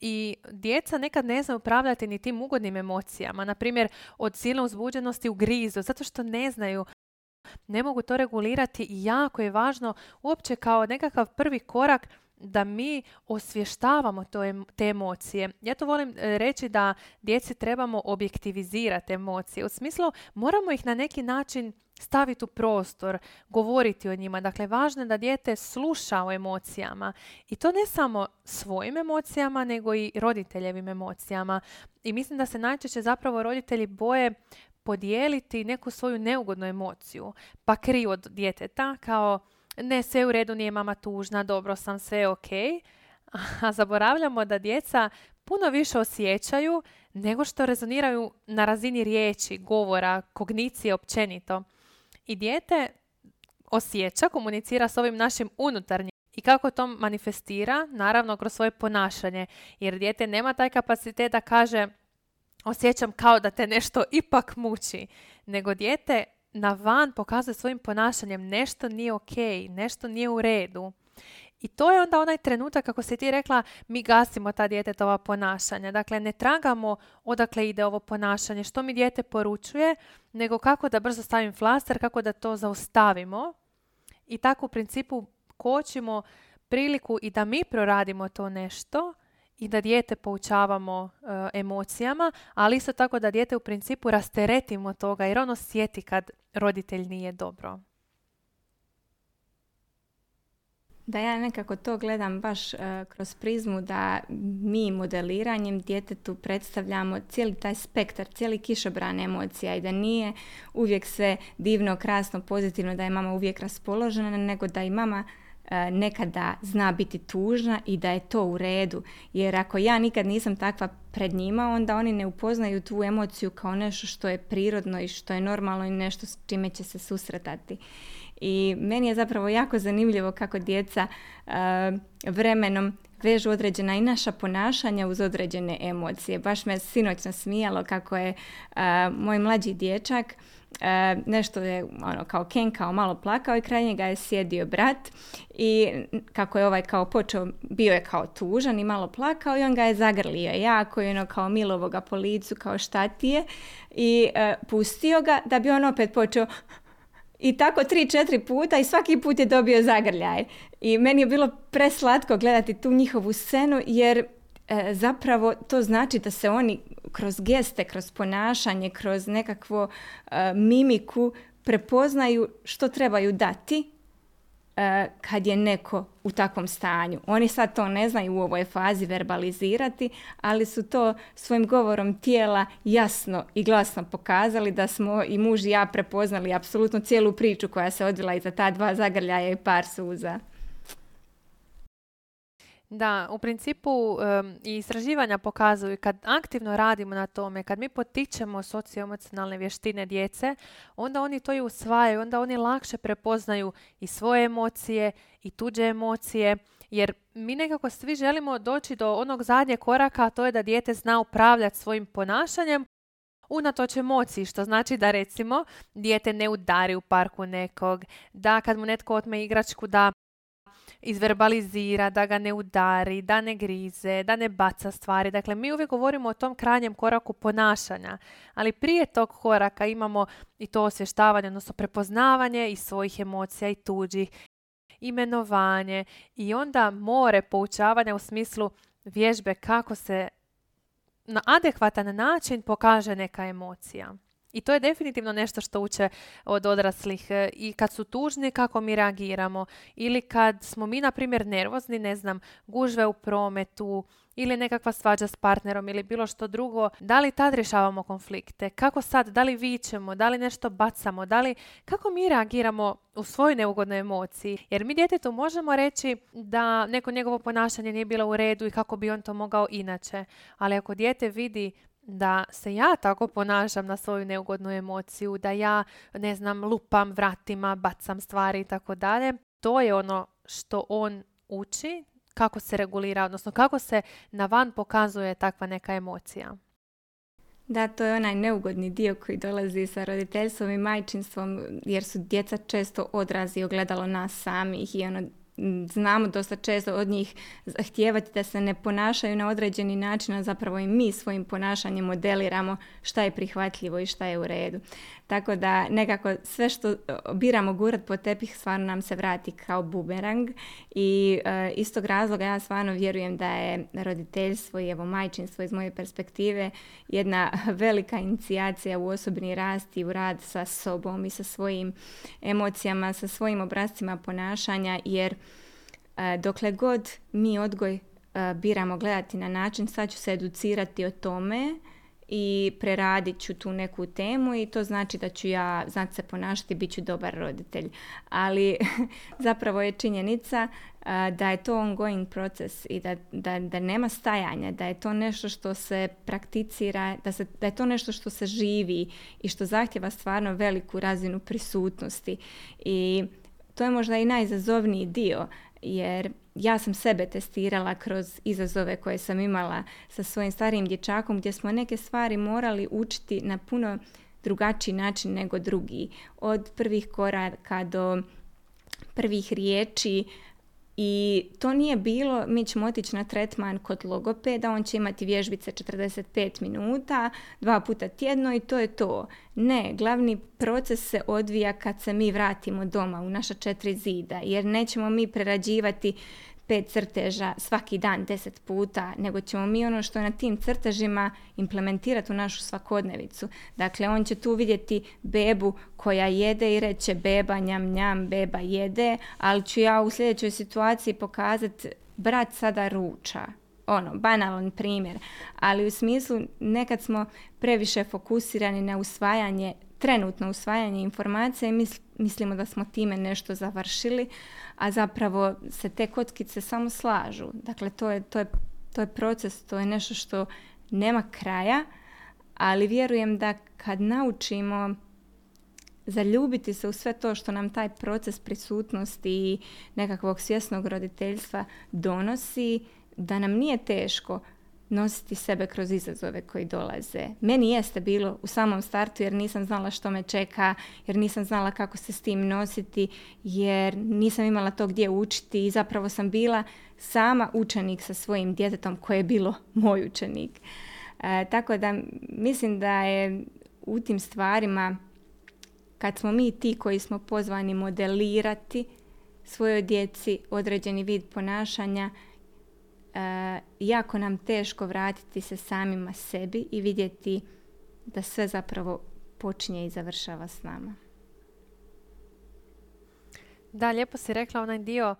I djeca nekad ne znaju upravljati ni tim ugodnim emocijama. Na primjer, od silne uzbuđenosti u grizu, zato što ne znaju ne mogu to regulirati i jako je važno uopće kao nekakav prvi korak da mi osvještavamo te emocije. Ja to volim e, reći da djeci trebamo objektivizirati emocije. U smislu moramo ih na neki način staviti u prostor, govoriti o njima. Dakle, važno je da dijete sluša o emocijama. I to ne samo svojim emocijama, nego i roditeljevim emocijama. I mislim da se najčešće zapravo roditelji boje podijeliti neku svoju neugodnu emociju. Pa kriju od djeteta kao ne, sve u redu, nije mama tužna, dobro sam, sve ok. A zaboravljamo da djeca puno više osjećaju nego što rezoniraju na razini riječi, govora, kognicije općenito. I dijete osjeća, komunicira s ovim našim unutarnjim i kako to manifestira? Naravno kroz svoje ponašanje. Jer dijete nema taj kapacitet da kaže osjećam kao da te nešto ipak muči. Nego dijete na van pokazuje svojim ponašanjem nešto nije ok, nešto nije u redu. I to je onda onaj trenutak, kako si ti rekla, mi gasimo ta djetetova ponašanja. Dakle, ne tragamo odakle ide ovo ponašanje, što mi dijete poručuje, nego kako da brzo stavim flaster, kako da to zaustavimo. I tako u principu kočimo priliku i da mi proradimo to nešto i da dijete poučavamo e, emocijama, ali isto tako da dijete u principu rasteretimo toga jer ono sjeti kad roditelj nije dobro. Da ja nekako to gledam baš uh, kroz prizmu da mi modeliranjem djetetu predstavljamo cijeli taj spektar, cijeli kišobran emocija i da nije uvijek sve divno, krasno, pozitivno, da je mama uvijek raspoložena, nego da i mama nekada zna biti tužna i da je to u redu. Jer ako ja nikad nisam takva pred njima, onda oni ne upoznaju tu emociju kao nešto što je prirodno i što je normalno i nešto s čime će se susretati. I meni je zapravo jako zanimljivo kako djeca e, vremenom vežu određena i naša ponašanja uz određene emocije. Baš me sinoć nasmijalo kako je e, moj mlađi dječak E, nešto je ono kao Ken kao malo plakao i kraj njega je sjedio brat i kako je ovaj kao počeo, bio je kao tužan i malo plakao i on ga je zagrlio jako i ono kao milovo ga po licu kao šta ti je i e, pustio ga da bi on opet počeo i tako tri, četiri puta i svaki put je dobio zagrljaj. I meni je bilo preslatko gledati tu njihovu scenu jer e, zapravo to znači da se oni kroz geste, kroz ponašanje, kroz nekakvo e, mimiku prepoznaju što trebaju dati e, kad je neko u takvom stanju. Oni sad to ne znaju u ovoj fazi verbalizirati, ali su to svojim govorom tijela jasno i glasno pokazali da smo i muž i ja prepoznali apsolutno cijelu priču koja se odvila iza ta dva zagrljaja i par suza. Da, u principu i istraživanja pokazuju kad aktivno radimo na tome, kad mi potičemo socioemocionalne vještine djece, onda oni to i usvajaju, onda oni lakše prepoznaju i svoje emocije i tuđe emocije Jer mi nekako svi želimo doći do onog zadnjeg koraka, a to je da dijete zna upravljati svojim ponašanjem unatoč emociji, što znači da recimo dijete ne udari u parku nekog, da kad mu netko otme igračku da izverbalizira, da ga ne udari, da ne grize, da ne baca stvari. Dakle, mi uvijek govorimo o tom krajnjem koraku ponašanja, ali prije tog koraka imamo i to osvještavanje, odnosno prepoznavanje i svojih emocija i tuđih, imenovanje i onda more poučavanja u smislu vježbe kako se na adekvatan način pokaže neka emocija. I to je definitivno nešto što uče od odraslih e, i kad su tužni kako mi reagiramo ili kad smo mi na primjer nervozni, ne znam, gužve u prometu ili nekakva svađa s partnerom ili bilo što drugo, da li tad rješavamo konflikte? Kako sad? Da li vičemo? Da li nešto bacamo? Da li, kako mi reagiramo u svojoj neugodnoj emociji? Jer mi djetetu možemo reći da neko njegovo ponašanje nije bilo u redu i kako bi on to mogao inače. Ali ako dijete vidi da se ja tako ponašam na svoju neugodnu emociju, da ja, ne znam, lupam vratima, bacam stvari i tako dalje. To je ono što on uči kako se regulira, odnosno kako se na van pokazuje takva neka emocija. Da, to je onaj neugodni dio koji dolazi sa roditeljstvom i majčinstvom, jer su djeca često odrazi ogledalo nas samih i ono znamo dosta često od njih zahtijevati da se ne ponašaju na određeni način, a zapravo i mi svojim ponašanjem modeliramo šta je prihvatljivo i šta je u redu. Tako da nekako sve što biramo gurat po tepih stvarno nam se vrati kao bumerang i e, iz tog razloga ja stvarno vjerujem da je roditeljstvo i evo majčinstvo iz moje perspektive jedna velika inicijacija u osobni rast i u rad sa sobom i sa svojim emocijama, sa svojim obrazcima ponašanja jer e, dokle god mi odgoj e, biramo gledati na način sad ću se educirati o tome i preradit ću tu neku temu i to znači da ću ja znati se ponašati, bit ću dobar roditelj. Ali zapravo je činjenica da je to ongoing proces i da, da, da, nema stajanja, da je to nešto što se prakticira, da, se, da je to nešto što se živi i što zahtjeva stvarno veliku razinu prisutnosti. I to je možda i najizazovniji dio jer ja sam sebe testirala kroz izazove koje sam imala sa svojim starijim dječakom gdje smo neke stvari morali učiti na puno drugačiji način nego drugi. Od prvih koraka do prvih riječi i to nije bilo, mi ćemo otići na tretman kod logopeda, on će imati vježbice 45 minuta, dva puta tjedno i to je to. Ne, glavni proces se odvija kad se mi vratimo doma u naša četiri zida, jer nećemo mi prerađivati pet crteža svaki dan deset puta, nego ćemo mi ono što je na tim crtežima implementirati u našu svakodnevicu. Dakle, on će tu vidjeti bebu koja jede i reće beba njam njam, beba jede, ali ću ja u sljedećoj situaciji pokazati brat sada ruča. Ono, banalan primjer. Ali u smislu nekad smo previše fokusirani na usvajanje trenutno usvajanje informacija i mislimo da smo time nešto završili, a zapravo se te kockice samo slažu. Dakle, to je, to je, to je proces, to je nešto što nema kraja, ali vjerujem da kad naučimo zaljubiti se u sve to što nam taj proces prisutnosti i nekakvog svjesnog roditeljstva donosi, da nam nije teško nositi sebe kroz izazove koji dolaze. Meni jeste bilo u samom startu jer nisam znala što me čeka, jer nisam znala kako se s tim nositi, jer nisam imala to gdje učiti i zapravo sam bila sama učenik sa svojim djetetom koje je bilo moj učenik. E, tako da mislim da je u tim stvarima kad smo mi ti koji smo pozvani modelirati svojoj djeci određeni vid ponašanja jako nam teško vratiti se samima sebi i vidjeti da sve zapravo počinje i završava s nama. Da, lijepo si rekla onaj dio.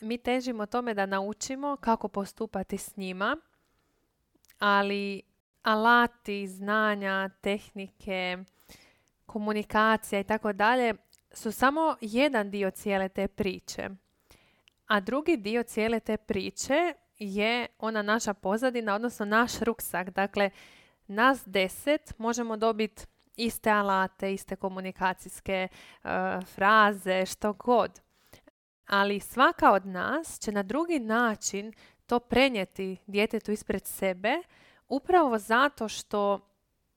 Mi težimo tome da naučimo kako postupati s njima, ali alati, znanja, tehnike, komunikacija i tako dalje su samo jedan dio cijele te priče. A drugi dio cijele te priče je ona naša pozadina, odnosno naš ruksak. Dakle, nas deset možemo dobiti iste alate, iste komunikacijske uh, fraze, što god. ali svaka od nas će na drugi način to prenijeti djetetu ispred sebe upravo zato što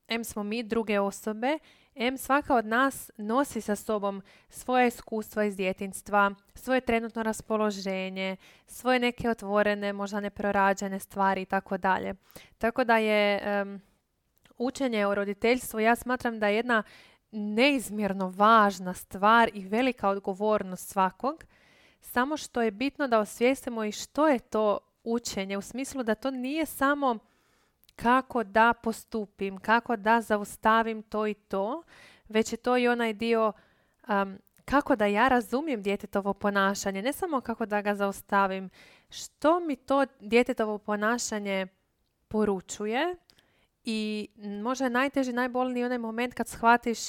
em smo mi druge osobe, em svaka od nas nosi sa sobom svoje iskustva iz djetinstva, svoje trenutno raspoloženje, svoje neke otvorene, možda neprorađene stvari i tako dalje. Tako da je učenje o roditeljstvu, ja smatram da je jedna neizmjerno važna stvar i velika odgovornost svakog, samo što je bitno da osvijestimo i što je to učenje u smislu da to nije samo kako da postupim, kako da zaustavim to i to, već je to i onaj dio um, kako da ja razumijem djetetovo ponašanje, ne samo kako da ga zaustavim, što mi to djetetovo ponašanje poručuje i možda je najteži, najbolniji onaj moment kad shvatiš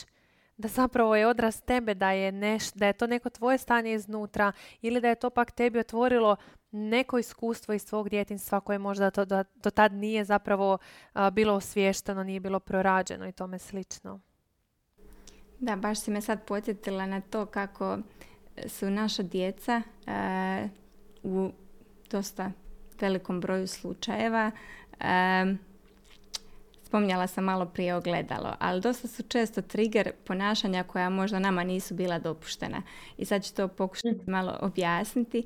da zapravo je odraz tebe, da je, neš, da je to neko tvoje stanje iznutra ili da je to pak tebi otvorilo neko iskustvo iz svog djetinstva koje možda to, do, do tad nije zapravo bilo osvješteno, nije bilo prorađeno i tome slično. Da, baš si me sad podsjetila na to kako su naša djeca u dosta velikom broju slučajeva spominjala sam malo prije ogledalo, ali dosta su često trigger ponašanja koja možda nama nisu bila dopuštena. I sad ću to pokušati mhm. malo objasniti.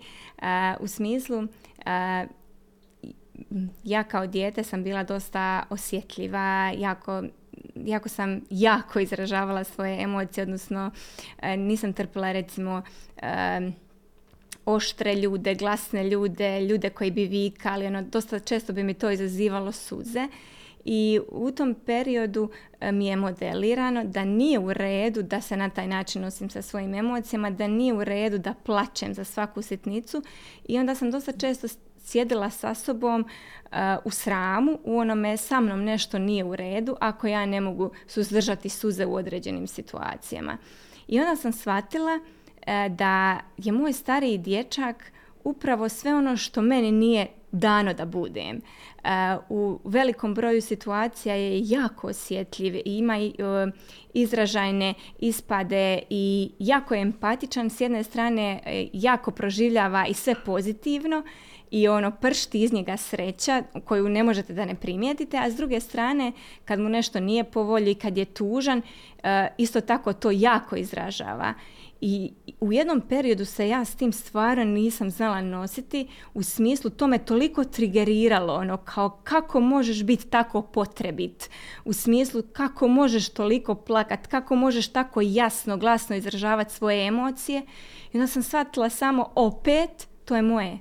u smislu, ja kao dijete sam bila dosta osjetljiva, jako jako sam jako izražavala svoje emocije, odnosno nisam trpila recimo oštre ljude, glasne ljude, ljude koji bi vikali, ono, dosta često bi mi to izazivalo suze i u tom periodu e, mi je modelirano da nije u redu da se na taj način nosim sa svojim emocijama, da nije u redu da plaćem za svaku sitnicu i onda sam dosta često sjedila sa sobom e, u sramu, u onome sa mnom nešto nije u redu ako ja ne mogu suzdržati suze u određenim situacijama. I onda sam shvatila e, da je moj stariji dječak upravo sve ono što meni nije dano da budem. E, u velikom broju situacija je jako osjetljiv i ima e, izražajne ispade i jako je empatičan. S jedne strane e, jako proživljava i sve pozitivno i ono pršti iz njega sreća koju ne možete da ne primijetite, a s druge strane kad mu nešto nije po volji, kad je tužan, isto tako to jako izražava. I u jednom periodu se ja s tim stvarno nisam znala nositi u smislu to me toliko trigeriralo ono kao kako možeš biti tako potrebit? U smislu kako možeš toliko plakat? Kako možeš tako jasno glasno izražavati svoje emocije? I onda sam shvatila samo opet to je moje.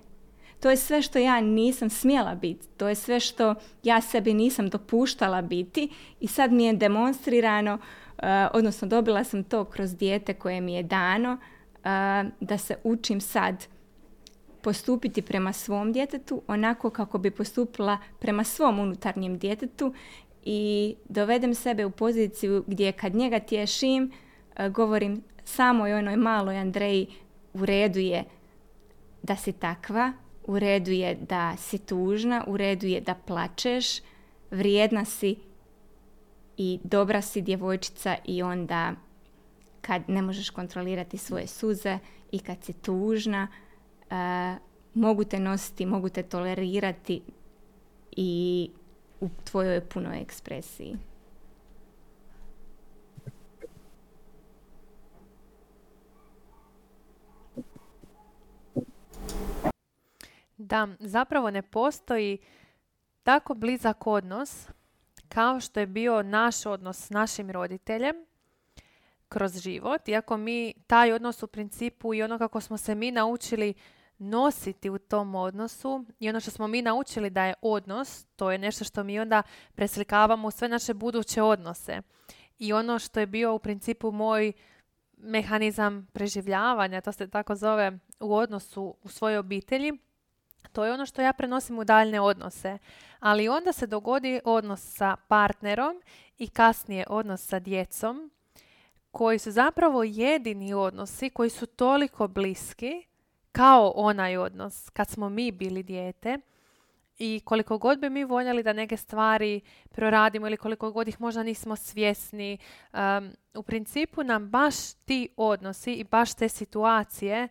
To je sve što ja nisam smjela biti to je sve što ja sebi nisam dopuštala biti. I sad mi je demonstrirano Eh, odnosno dobila sam to kroz dijete koje mi je dano da se učim sad postupiti prema svom djetetu onako kako bi postupila prema svom unutarnjem djetetu i dovedem sebe u poziciju gdje kad njega tješim eh, govorim samo i onoj maloj Andreji u redu je da si takva, u redu je da si tužna, u redu je da plačeš, vrijedna si i dobra si djevojčica i onda kad ne možeš kontrolirati svoje suze i kad si tužna, uh, mogu te nositi, mogu te tolerirati i u tvojoj punoj ekspresiji. Da, zapravo ne postoji tako blizak odnos kao što je bio naš odnos s našim roditeljem kroz život, iako mi taj odnos u principu i ono kako smo se mi naučili nositi u tom odnosu i ono što smo mi naučili da je odnos, to je nešto što mi onda preslikavamo u sve naše buduće odnose. I ono što je bio u principu moj mehanizam preživljavanja, to se tako zove u odnosu u svojoj obitelji, to je ono što ja prenosim u daljne odnose. Ali onda se dogodi odnos sa partnerom i kasnije odnos sa djecom koji su zapravo jedini odnosi koji su toliko bliski kao onaj odnos kad smo mi bili dijete i koliko god bi mi voljeli da neke stvari proradimo ili koliko god ih možda nismo svjesni, um, u principu nam baš ti odnosi i baš te situacije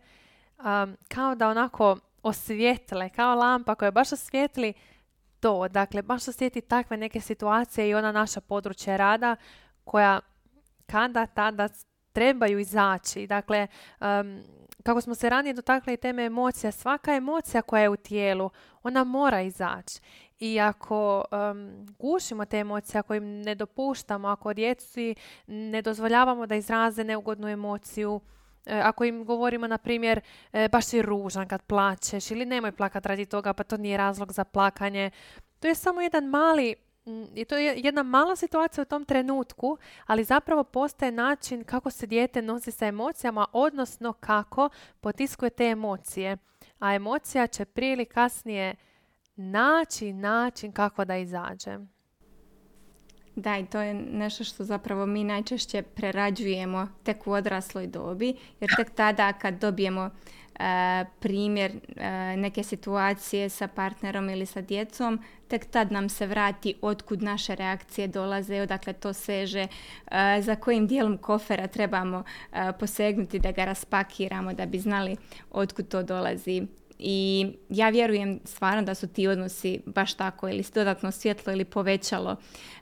kao da onako osvijetle, kao lampa koja baš osvijetli to. Dakle, baš osjeti takve neke situacije i ona naša područja rada koja kada tada trebaju izaći. Dakle, kako smo se ranije dotakli teme emocija, svaka emocija koja je u tijelu, ona mora izaći. I ako um, gušimo te emocije, ako im ne dopuštamo, ako djeci ne dozvoljavamo da izraze neugodnu emociju, e, ako im govorimo, na primjer, e, baš si ružan kad plačeš ili nemoj plakat radi toga, pa to nije razlog za plakanje. To je samo jedan mali i to je jedna mala situacija u tom trenutku, ali zapravo postaje način kako se dijete nosi sa emocijama, odnosno kako potiskuje te emocije. A emocija će prije ili kasnije naći način kako da izađe. Da, i to je nešto što zapravo mi najčešće prerađujemo tek u odrasloj dobi, jer tek tada kad dobijemo primjer e, neke situacije sa partnerom ili sa djecom, tek tad nam se vrati otkud naše reakcije dolaze, odakle to seže, e, za kojim dijelom kofera trebamo posegnuti da ga raspakiramo da bi znali otkud to dolazi i ja vjerujem stvarno da su ti odnosi baš tako ili dodatno svjetlo ili povećalo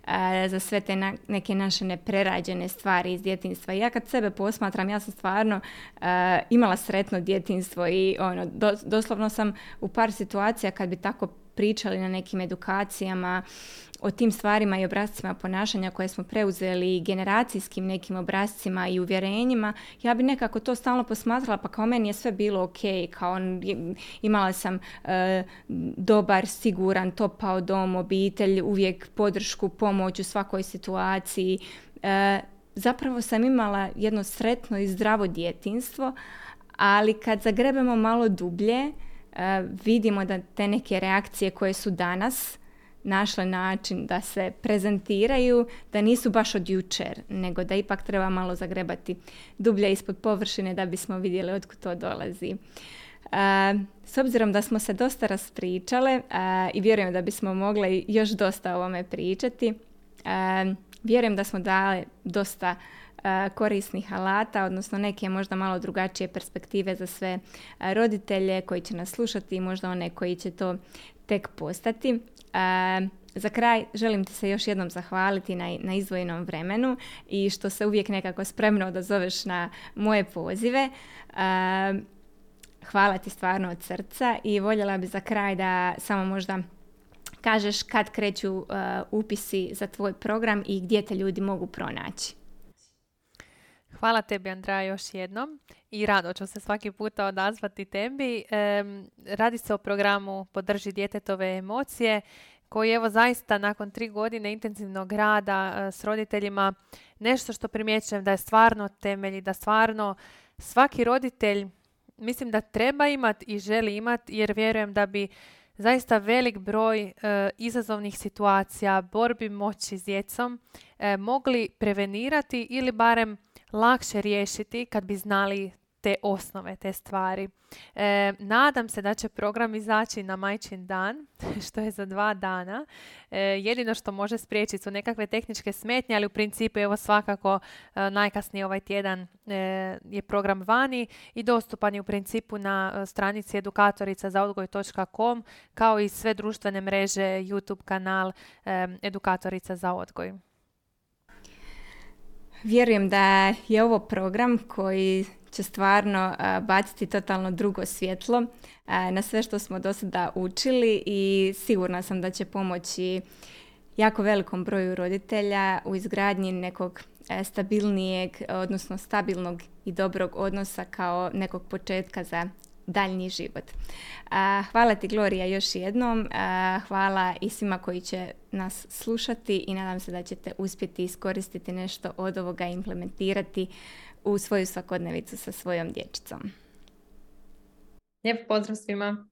e, za sve te neke naše neprerađene stvari iz djetinstva. Ja kad sebe posmatram, ja sam stvarno e, imala sretno djetinstvo i ono, doslovno sam u par situacija kad bi tako pričali na nekim edukacijama o tim stvarima i obrazcima ponašanja koje smo preuzeli generacijskim nekim obrazcima i uvjerenjima, ja bi nekako to stalno posmatrala, pa kao meni je sve bilo ok, kao imala sam e, dobar, siguran, topao dom, obitelj, uvijek podršku, pomoć u svakoj situaciji. E, zapravo sam imala jedno sretno i zdravo djetinstvo, ali kad zagrebemo malo dublje, vidimo da te neke reakcije koje su danas našle način da se prezentiraju, da nisu baš od jučer, nego da ipak treba malo zagrebati dublje ispod površine da bismo vidjeli otkud to dolazi. s obzirom da smo se dosta raspričale i vjerujem da bismo mogli još dosta o ovome pričati, vjerujem da smo dali dosta korisnih alata, odnosno neke možda malo drugačije perspektive za sve roditelje koji će nas slušati i možda one koji će to tek postati. Za kraj želim ti se još jednom zahvaliti na, na izvojenom vremenu i što se uvijek nekako spremno odazoveš na moje pozive. Hvala ti stvarno od srca i voljela bi za kraj da samo možda kažeš kad kreću upisi za tvoj program i gdje te ljudi mogu pronaći. Hvala tebi Andra još jednom i rado ću se svaki puta odazvati tebi. radi se o programu Podrži djetetove emocije koji evo zaista nakon tri godine intenzivnog rada e, s roditeljima nešto što primjećujem da je stvarno temelj i da stvarno svaki roditelj mislim da treba imati i želi imati jer vjerujem da bi zaista velik broj e, izazovnih situacija, borbi moći s djecom e, mogli prevenirati ili barem lakše riješiti kad bi znali te osnove, te stvari. E, nadam se da će program izaći na majčin dan, što je za dva dana. E, jedino što može spriječiti su nekakve tehničke smetnje, ali u principu evo svakako e, najkasnije ovaj tjedan je program vani i dostupan je u principu na stranici edukatorica za odgoj.com kao i sve društvene mreže, YouTube kanal edukatorica za odgoj. Vjerujem da je ovo program koji će stvarno baciti totalno drugo svjetlo na sve što smo do sada učili i sigurna sam da će pomoći jako velikom broju roditelja u izgradnji nekog stabilnijeg, odnosno stabilnog i dobrog odnosa kao nekog početka za daljnji život. Hvala ti Gloria još jednom, hvala i svima koji će nas slušati i nadam se da ćete uspjeti iskoristiti nešto od ovoga implementirati u svoju svakodnevicu sa svojom dječicom. Lijep pozdrav svima!